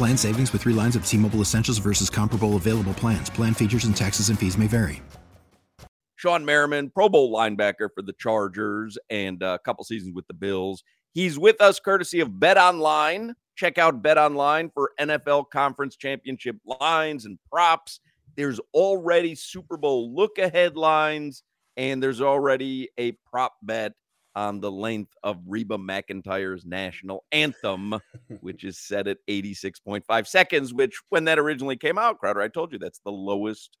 Plan savings with three lines of T Mobile Essentials versus comparable available plans. Plan features and taxes and fees may vary. Shawne Merriman, Pro Bowl linebacker for the Chargers and a couple seasons with the Bills. He's with us courtesy of Bet Online. Check out Bet Online for NFL Conference Championship lines and props. There's already Super Bowl look ahead lines, and there's already a prop bet on the length of Reba McEntire's national anthem, which is set at 86.5 seconds, which when that originally came out, Crowder, I told you that's the lowest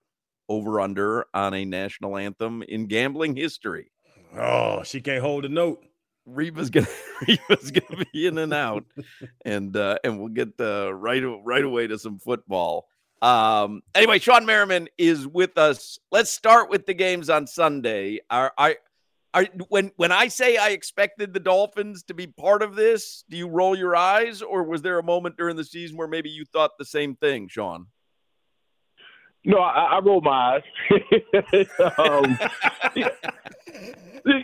over under on a national anthem in gambling history. Oh, she can't hold a note. Reba's gonna Reba's gonna be in and out, and uh, and we'll get uh, right right away to some football. Um, anyway, Shawne Merriman is with us. Let's start with the games on Sunday. Are I are, when when I say I expected the Dolphins to be part of this, do you roll your eyes, or was there a moment during the season where maybe you thought the same thing, Sean? No, I, I roll my eyes. um,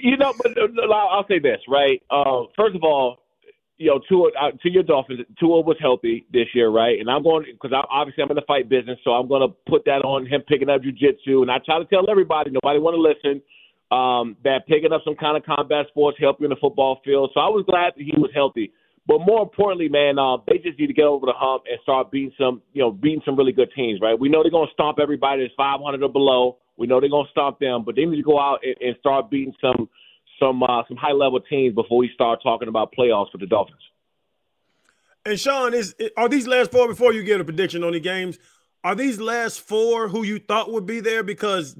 you know, but uh, I'll say this, right? Uh, first of all, you know, Tua, uh, to your Dolphins, Tua was healthy this year, right? And I'm going because obviously I'm in the fight business, so I'm going to put that on him picking up jujitsu. And I try to tell everybody, nobody want to listen um, that picking up some kind of combat sports help you in the football field. So I was glad that he was healthy. But more importantly, man, uh, they just need to get over the hump and start beating some, you know, beating some really good teams, right? We know they're going to stomp everybody that's 500 or below. We know they're going to stomp them, but they need to go out and, and start beating some, some, uh, some high level teams before we start talking about playoffs for the Dolphins. And Sean, is are these last four before you get a prediction on the games? Are these last four who you thought would be there? Because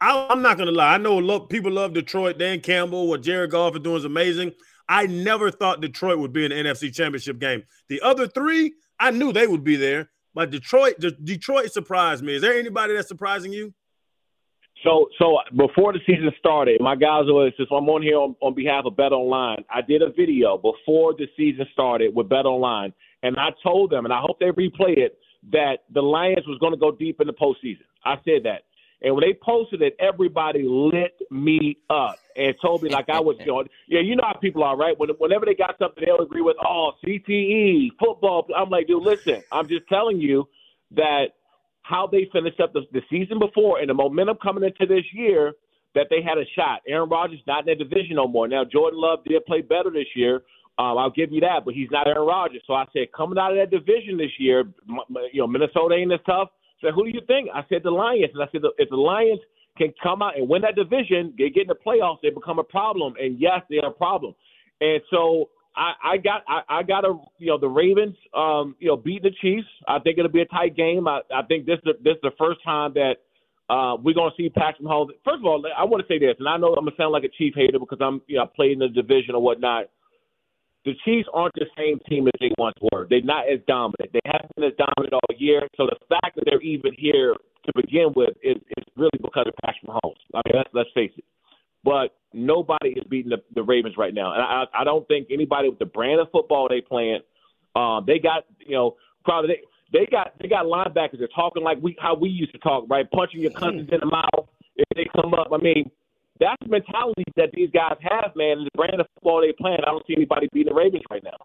I, am not gonna lie. I know people love Detroit. Dan Campbell, what Jared Goff is doing is amazing. I never thought Detroit would be the NFC Championship game. The other three, I knew they would be there, but Detroit, Detroit surprised me. Is there anybody that's surprising you? So, so before the season started, my guys are since I'm on here on, on behalf of Bet Online. I did a video before the season started with Bet Online, and I told them, and I hope they replay it, that the Lions was going to go deep in the postseason. I said that. And when they posted it, everybody lit me up and told me like I was, you know, yeah, you know how people are, right? When, whenever they got something they'll agree with, oh, CTE, football. I'm like, dude, listen, I'm just telling you that how they finished up the, the season before and the momentum coming into this year that they had a shot. Aaron Rodgers not in that division no more. Now Jordan Love did play better this year. Um, I'll give you that, but he's not Aaron Rodgers. So I said, coming out of that division this year, you know, Minnesota ain't as tough said, who do you think? I said the Lions. And I said, if the Lions can come out and win that division, they get in the playoffs, they become a problem. And yes, they are a problem. And so I, I got I, I got a you know the Ravens um you know beat the Chiefs. I think it'll be a tight game. I, I think this is this is the first time that uh, we're gonna see Patrick Mahomes. First of all, I want to say this, and I know I'm gonna sound like a Chief hater because I'm you know I played in the division or whatnot the Chiefs aren't the same team as they once were. They're not as dominant. They haven't been as dominant all year. So the fact that they're even here to begin with is, is really because of Patrick Mahomes. I mean, let's, let's face it. But nobody is beating the, the Ravens right now, and I, I don't think anybody with the brand of football they playing. Um, they got you know probably they, they got they got linebackers. They're talking like we how we used to talk, right? Punching your cousins in the mouth if they come up. I mean, that's the mentality that these guys have, man. The brand of football they play, I don't see anybody beating the Ravens right now.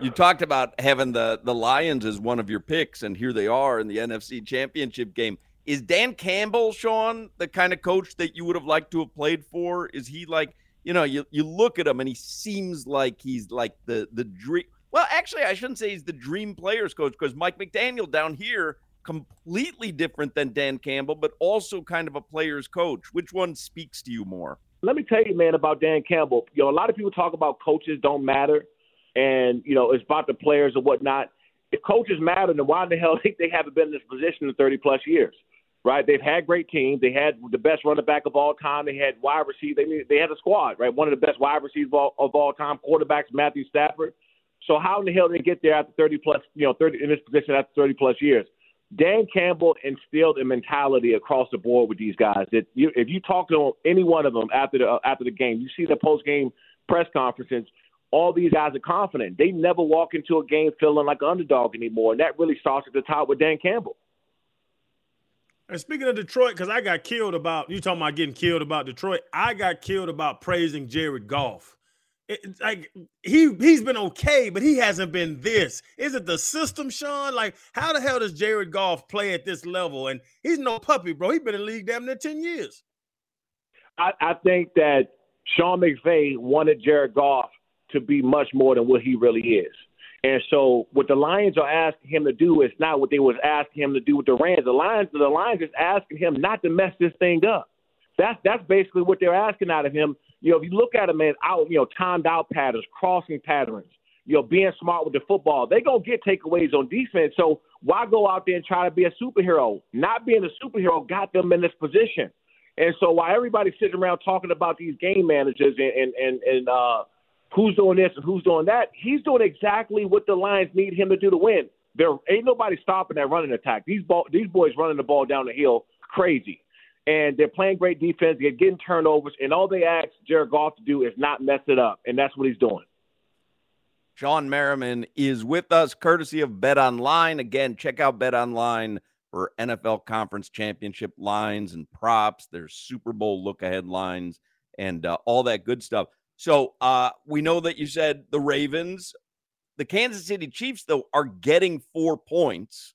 You talked about having the the Lions as one of your picks, and here they are in the NFC Championship game. Is Dan Campbell, Sean, the kind of coach that you would have liked to have played for? Is he like, you know, you, you look at him and he seems like he's like the the dream. Well, actually, I shouldn't say he's the dream players coach because Mike McDaniel down here completely different than Dan Campbell, but also kind of a player's coach. Which one speaks to you more? Let me tell you, man, about Dan Campbell. You know, a lot of people talk about coaches don't matter, and you know it's about the players and whatnot. If coaches matter, then why in the hell think they haven't been in this position in 30 plus years? Right? They've had great teams. They had the best running back of all time. They had wide receivers. They they had a squad, right? One of the best wide receivers of all, of all time. Quarterbacks, Matthew Stafford. So how in the hell did they get there after 30 plus, you know, 30 in this position after 30 plus years? Dan Campbell instilled a mentality across the board with these guys that you, if you talk to any one of them after the after the game, you see the post game press conferences. All these guys are confident. They never walk into a game feeling like an underdog anymore, and that really starts at the top with Dan Campbell. And speaking of Detroit, because I got killed about you talking about getting killed about Detroit, I got killed about praising Jared Goff it, like he he's been okay, but he hasn't been this. Is it the system, Sean? Like, how the hell does Jared Goff play at this level? And he's no puppy, bro. He's been in the league damn near ten years. I, I think that Sean McVay wanted Jared Goff to be much more than what he really is. And so what the Lions are asking him to do is not what they was asking him to do with the Rams. The Lions, the Lions is asking him not to mess this thing up. That's that's basically what they're asking out of him you know, if you look at him man, out, you know, timed out patterns, crossing patterns, you know, being smart with the football, they gonna get takeaways on defense. So why go out there and try to be a superhero? Not being a superhero got them in this position. And so while everybody's sitting around talking about these game managers and and and, and uh, who's doing this and who's doing that, he's doing exactly what the Lions need him to do to win. There ain't nobody stopping that running attack. These ball, these boys running the ball down the hill crazy and they're playing great defense. They're getting turnovers, and all they ask Jared Goff to do is not mess it up, and that's what he's doing. Shawne Merriman is with us, courtesy of Bet Online. Again, check out Bet Online for NFL Conference Championship lines and props. There's Super Bowl look ahead lines and uh, all that good stuff. So uh, we know that you said the Ravens, the Kansas City Chiefs, though, are getting four points,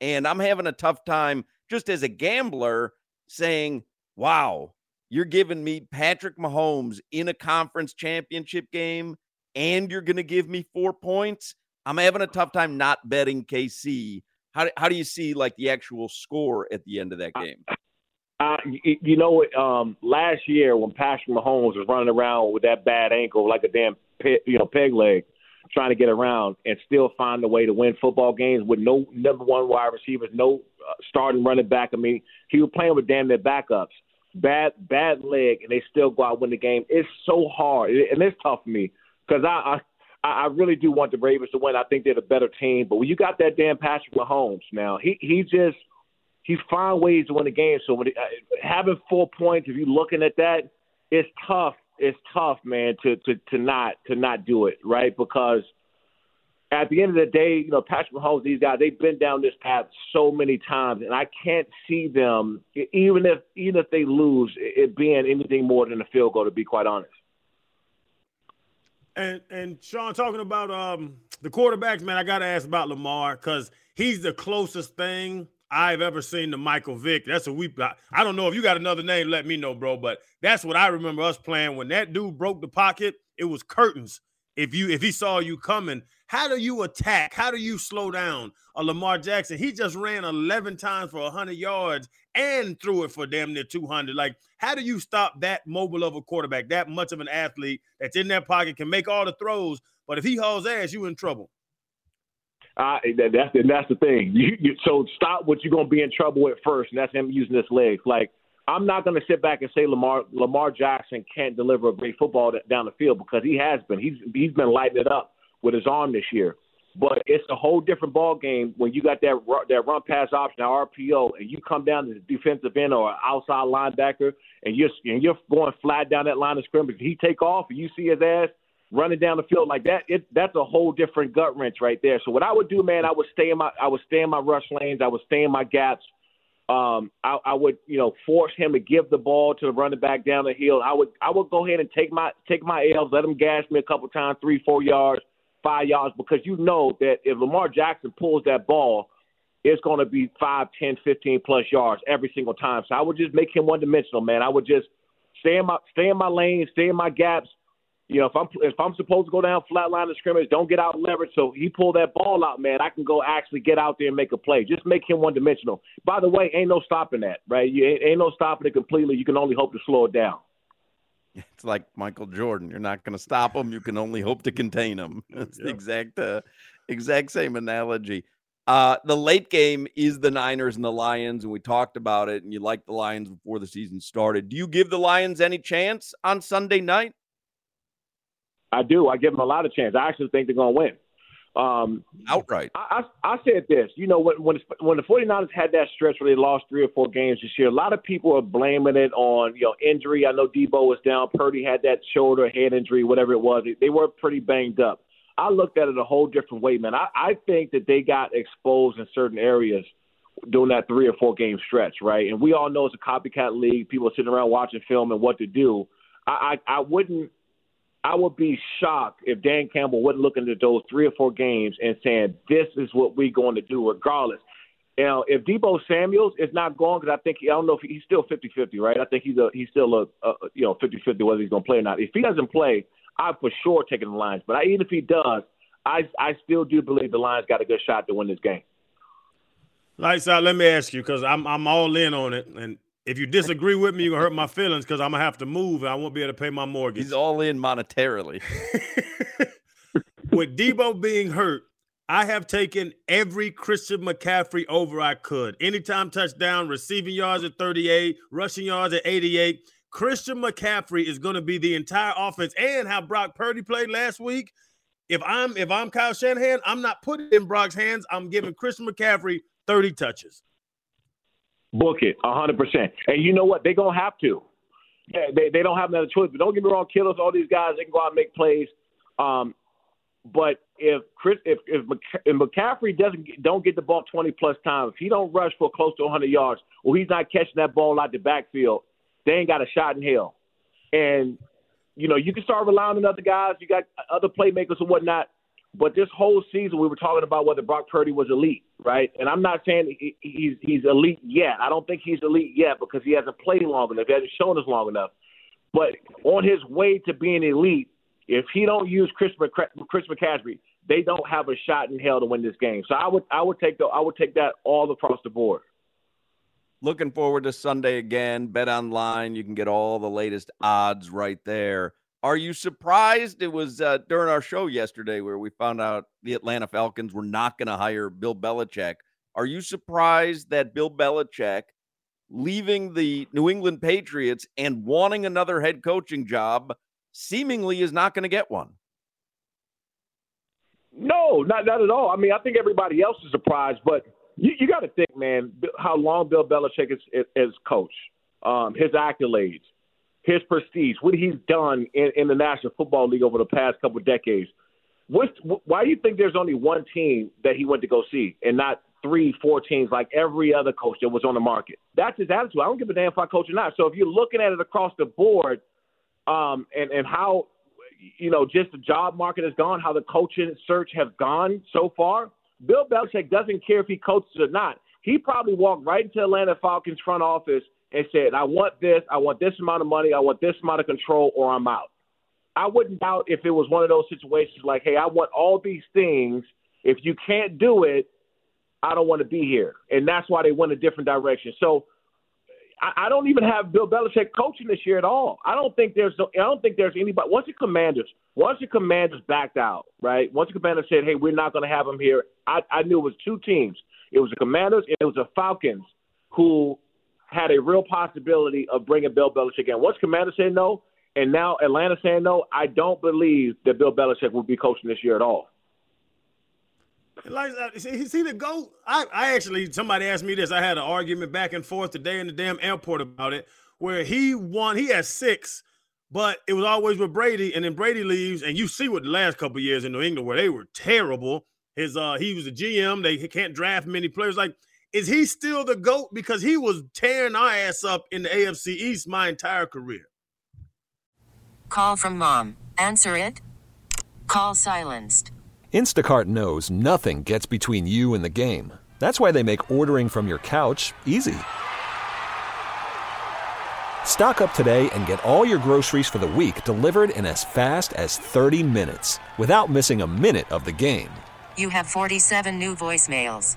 and I'm having a tough time just as a gambler saying, wow, you're giving me Patrick Mahomes in a conference championship game and you're going to give me four points. I'm having a tough time not betting KC. How, how do you see like the actual score at the end of that game? Uh, you, you know, um, last year when Patrick Mahomes was running around with that bad ankle, like a damn, pe- you know, peg leg, trying to get around and still find a way to win football games with no number one wide receivers, no uh, starting running back. I mean, he was playing with damn near backups. Bad bad leg, and they still go out and win the game. It's so hard, and it's tough for me because I, I I really do want the Ravens to win. I think they're the better team. But when you got that damn Patrick Mahomes now, he he just he find ways to win the game. So when, uh, having four points, if you're looking at that, it's tough it's tough, man, to to to not to not do it, right? Because at the end of the day, you know, Patrick Mahomes, these guys, they've been down this path so many times, and I can't see them, even if even if they lose, it being anything more than a field goal. To be quite honest. And and Sean, talking about um the quarterbacks, man, I got to ask about Lamar because he's the closest thing I've ever seen the Michael Vick. That's a we. I don't know if you got another name. Let me know, bro. But that's what I remember us playing when that dude broke the pocket. It was curtains. If you if he saw you coming, how do you attack? How do you slow down a Lamar Jackson? He just ran 11 times for 100 yards and threw it for damn near 200. Like, how do you stop that mobile of a quarterback, that much of an athlete that's in that pocket, can make all the throws, but if he hauls ass, you in trouble. Uh, that's that's the thing. You, you, so stop what you're gonna be in trouble with first, and that's him using his legs. Like I'm not gonna sit back and say Lamar Lamar Jackson can't deliver a great football down the field because he has been. He's he's been lighting it up with his arm this year. But it's a whole different ball game when you got that that run pass option, that RPO, and you come down to the defensive end or outside linebacker, and you're and you're going flat down that line of scrimmage. He take off, and you see his ass running down the field like that, it that's a whole different gut wrench right there. So what I would do, man, I would stay in my I would stay in my rush lanes, I would stay in my gaps. Um, I, I would, you know, force him to give the ball to the running back down the hill. I would I would go ahead and take my take my L's, let him gas me a couple times, three, four yards, five yards, because you know that if Lamar Jackson pulls that ball, it's going to be five, ten, fifteen plus yards every single time. So I would just make him one dimensional, man. I would just stay in my stay in my lane, stay in my gaps, You know, if I'm if I'm supposed to go down flat line of scrimmage, don't get out leverage. So he pull that ball out, man. I can go actually get out there and make a play. Just make him one dimensional. By the way, ain't no stopping that, right? You ain't, ain't no stopping it completely. You can only hope to slow it down. It's like Michael Jordan. You're not going to stop him. You can only hope to contain him. That's yep. the exact uh, exact same analogy. Uh, the late game is the Niners and the Lions, and we talked about it. And you like the Lions before the season started. Do you give the Lions any chance on Sunday night? I do. I give them a lot of chance. I actually think they're going to win. Um, Outright. I, I, I, said this. You know, when when, when the 49ers had that stretch where they lost three or four games this year, a lot of people are blaming it on, you know, injury. I know Deebo was down. Purdy had that shoulder, head injury, whatever it was. They, they were pretty banged up. I looked at it a whole different way, man. I, I think that they got exposed in certain areas during that three or four game stretch, right? And we all know it's a copycat league. People are sitting around watching film and what to do. I, I, I wouldn't I would be shocked if Dan Campbell wasn't look into those three or four games and saying, this is what we're going to do regardless. Know, if Deebo Samuels is not going, because I think I don't know if he, he's still 50-50, right? I think he's a he's still a, a you know 50-50 whether he's going to play or not. If he doesn't play, I'm for sure taking the Lions. But I, even if he does, I I still do believe the Lions got a good shot to win this game. Lights out. Let me ask you because I'm I'm all in on it, and if you disagree with me, you're gonna hurt my feelings because I'm gonna have to move and I won't be able to pay my mortgage. He's all in monetarily. with Deebo being hurt, I have taken every Christian McCaffrey over I could. Anytime touchdown, receiving yards at 38, rushing yards at 88. Christian McCaffrey is going to be the entire offense and how Brock Purdy played last week. If I'm if I'm Kyle Shanahan, I'm not putting in Brock's hands. I'm giving Christian McCaffrey 30 touches. Book it, hundred percent. And you know what? They're gonna have to. They they don't have another choice. But don't get me wrong, killers, all these guys, they can go out and make plays. Um, but if Chris, if if, if McCaffrey doesn't don't get the ball twenty plus times, if he don't rush for close to hundred yards, or he's not catching that ball out the backfield, they ain't got a shot in hell. And you know, you can start relying on other guys. You got other playmakers and whatnot. But this whole season, we were talking about whether Brock Purdy was elite, right? And I'm not saying he's he's elite yet. I don't think he's elite yet because he hasn't played long enough. He hasn't shown us long enough. But on his way to being elite, if he don't use Chris Chris McCaffrey, they don't have a shot in hell to win this game. So I would I would take the I would take that all across the board. Looking forward to Sunday again. Bet online, you can get all the latest odds right there. Are you surprised it was uh, during our show yesterday where we found out the Atlanta Falcons were not going to hire Bill Belichick? Are you surprised that Bill Belichick leaving the New England Patriots and wanting another head coaching job seemingly is not going to get one? No, not not at all. I mean, I think everybody else is surprised, but you, you got to think, man, how long Bill Belichick is coach, um, his accolades, his prestige, what he's done in, in the National Football League over the past couple of decades. What's, why do you think there's only one team that he went to go see and not three, four teams like every other coach that was on the market? That's his attitude. I don't give a damn if I coach or not. So if you're looking at it across the board, um, and and how you know just the job market has gone, how the coaching search has gone so far, Bill Belichick doesn't care if he coaches or not. He probably walked right into Atlanta Falcons front office and said, I want this, I want this amount of money, I want this amount of control, or I'm out. I wouldn't doubt if it was one of those situations like, hey, I want all these things. If you can't do it, I don't want to be here. And that's why they went a different direction. So I, I don't even have Bill Belichick coaching this year at all. I don't think there's no, I don't think there's anybody once the commanders once the commanders backed out, right? Once the commanders said, Hey, we're not gonna have him here, I, I knew it was two teams. It was the commanders and it was the Falcons who had a real possibility of bringing Bill Belichick in. Once Commander said no, and now Atlanta saying no, I don't believe that Bill Belichick will be coaching this year at all. Like, uh, see, see the goat. I, I actually somebody asked me this. I had an argument back and forth today in the damn airport about it, where he won. He has six, but it was always with Brady, and then Brady leaves, and you see what the last couple years in New England where they were terrible. His uh, he was a GM. They can't draft many players. Like is he still the GOAT? Because he was tearing our ass up in the AFC East my entire career. Call from mom. Answer it. Call silenced. Instacart knows nothing gets between you and the game. That's why they make ordering from your couch easy. Stock up today and get all your groceries for the week delivered in as fast as 30 minutes without missing a minute of the game. You have 47 new voicemails.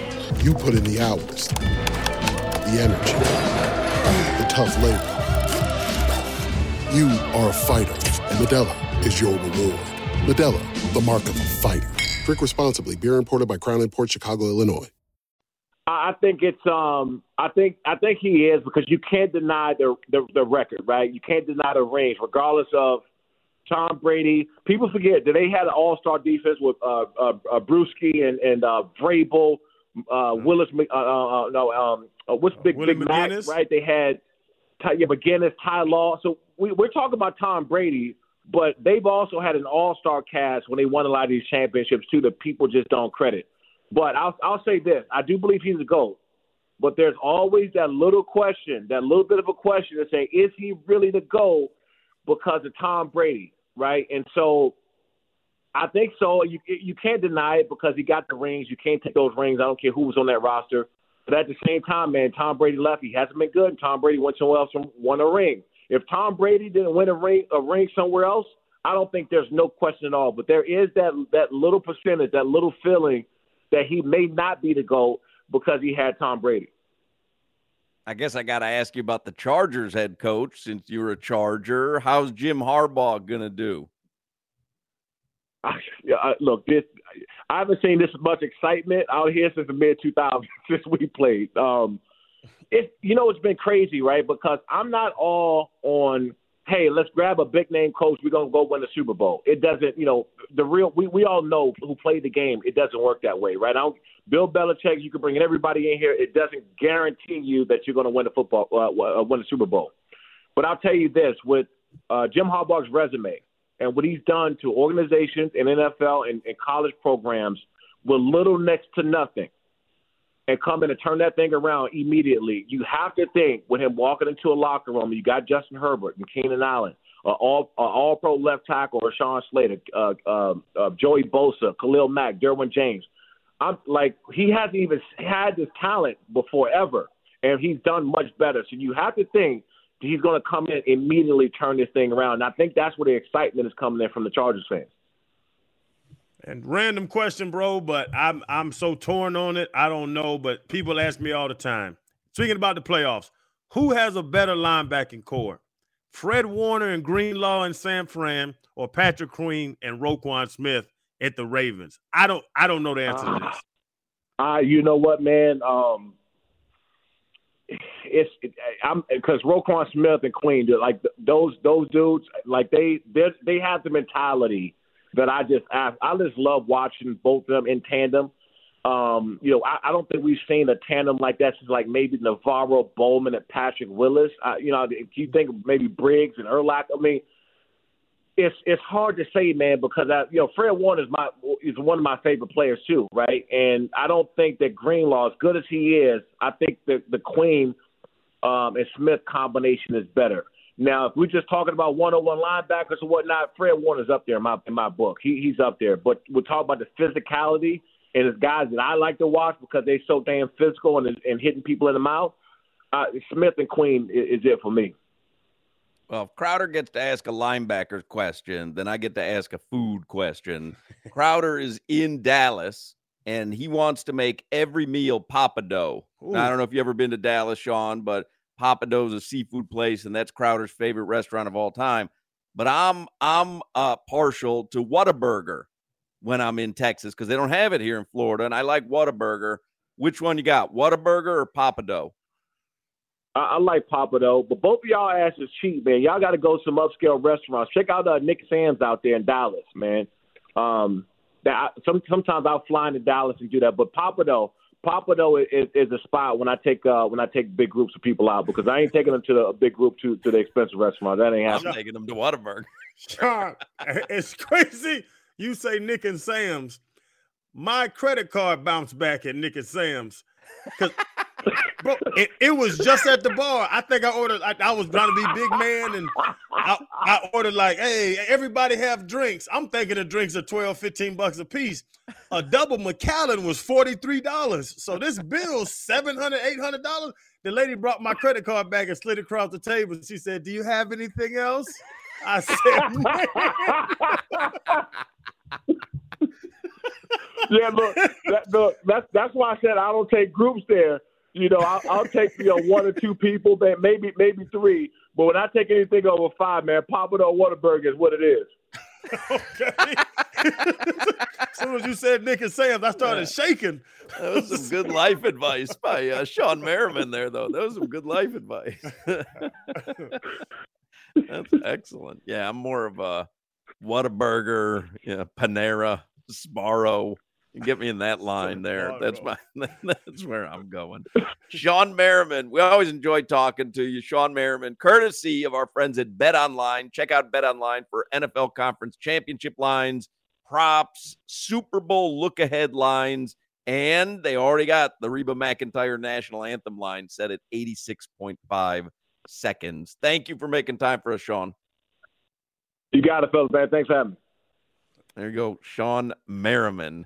You put in the hours, the energy, the tough labor. You are a fighter, and Modelo is your reward. Modelo, the mark of a fighter. Drink responsibly. Beer imported by Crown Port Chicago, Illinois. I think it's um I think I think he is because you can't deny the the, the record, right? You can't deny the range, regardless of Tom Brady. People forget that they had an All Star defense with uh, uh, uh, Bruschi and and uh, Vrabel, uh, Willis. Uh, uh, uh, no, um, uh, what's big Willie big Mac, right? They had Ty, yeah, McGinest, Ty Law. So we, we're talking about Tom Brady, but they've also had an All Star cast when they won a lot of these championships too. That people just don't credit. But I'll I'll say this: I do believe he's a GOAT. But there's always that little question, that little bit of a question to say, is he really the GOAT because of Tom Brady, right? And so I think so. You you can't deny it because he got the rings. You can't take those rings. I don't care who was on that roster. But at the same time, man, Tom Brady left. He hasn't been good. And Tom Brady went somewhere else and won a ring. If Tom Brady didn't win a ring a ring somewhere else, I don't think there's no question at all. But there is that that little percentage, that little feeling that he may not be the GOAT because he had Tom Brady. I guess I got to ask you about the Chargers head coach since you're a Charger. How's Jim Harbaugh going to do? I, look, this I haven't seen this much excitement out here since the mid 2000s since we played. Um, it you know it's been crazy, right? Because I'm not all on. Hey, let's grab a big name coach. We're gonna go win the Super Bowl. It doesn't, you know, the real. We we all know who played the game. It doesn't work that way, right? I don't, Bill Belichick. You can bring everybody in here. It doesn't guarantee you that you're gonna win the football, uh, win the Super Bowl. But I'll tell you this: with uh, Jim Harbaugh's resume, and what he's done to organizations and NFL and, and college programs with little next to nothing and come in and turn that thing around immediately, you have to think with him walking into a locker room, you got Justin Herbert and Keenan Allen, uh, all uh, pro left tackle Rashawn Slater, uh, uh, uh, Joey Bosa, Khalil Mack, Derwin James. I'm like he hasn't even had this talent before ever, and he's done much better. So you have to think he's going to come in immediately turn this thing around. And I think that's where the excitement is coming in from the Chargers fans. And random question, bro, but I'm I'm so torn on it. I don't know, but people ask me all the time. Speaking about the playoffs, who has a better linebacking core? Fred Warner and Greenlaw and San Fran, or Patrick Queen and Roquan Smith at the Ravens? I don't I don't know the answer to this. Uh, you know what, man? Um, it's it, I'm because Roquan Smith and Queen, like those those dudes, like they they have the mentality that I just I, I just love watching both of them in tandem. Um, you know, I, I don't think we've seen a tandem like that since like maybe NaVorro Bowman and Patrick Willis. Uh, you know, if you think maybe Briggs and Urlacher, I mean, it's it's hard to say, man, because I, you know Fred Warner is my is one of my favorite players too, right? And I don't think that Greenlaw, as good as he is, I think that the Queen um, and Smith combination is better. Now, if we're just talking about one-on-one linebackers or whatnot, Fred Warner's up there in my in my book. He, he's up there. But we're talking about the physicality and his guys that I like to watch because they're so damn physical and, and hitting people in the mouth. Uh, Smith and Queen is, is it for me. Well, if Crowder gets to ask a linebacker question, then I get to ask a food question. Crowder is in Dallas and he wants to make every meal Pappadeaux. Now, I don't know if you've ever been to Dallas, Sean, but Pappadeaux is a seafood place, and that's Crowder's favorite restaurant of all time. But I'm I'm uh, partial to Whataburger. when I'm in Texas because they don't have it here in Florida. And I like Whataburger. Which one you got, Whataburger or Pappadeaux? I, I like Pappadeaux, but both of y'all asses cheap, man. Y'all got to go to some upscale restaurants. Check out uh, Nick Sam's out there in Dallas, man. Um, that some, sometimes I'll fly into Dallas and do that, but Pappadeaux, Pappadeaux is, is a spot when I take uh, when I take big groups of people out because I ain't taking them to the, a big group to to the expensive restaurant. That ain't happening. I'm taking them to Whataburger. Sean, it's crazy. You say Nick and Sam's. My credit card bounced back at Nick and Sam's. Bro, it, it, was just at the bar. I think I ordered. I, I was trying to be big man, and I, I, ordered like, "Hey, everybody have drinks." I'm thinking the drinks are 12, 15 bucks a piece. A double Macallan was forty three dollars. So this bill 700 800 dollars. The lady brought my credit card back and slid across the table. She said, "Do you have anything else?" I said, yeah, look, that, look, that's that's why I said I don't take groups there. You know, I'll, I'll take you know one or two people, maybe maybe three. But when I take anything over five, man, Pappadeaux Whataburger is what it is. okay. as soon as you said Nick and Sam, I started yeah. shaking. That was some good life advice by uh, Shawne Merriman there, though. That was some good life advice. That's excellent. Yeah, I'm more of a Whataburger, you know, Panera, Sbarro. Get me in that line there. That's my that's where I'm going. Shawne Merriman. We always enjoy talking to you, Shawne Merriman, courtesy of our friends at Bet Online. Check out Bet Online for NFL conference championship lines, props, Super Bowl look ahead lines, and they already got the Reba McEntire national anthem line set at 86.5 seconds. Thank you for making time for us, Sean. You got it, fellas, man. Thanks for having me. There you go, Shawne Merriman.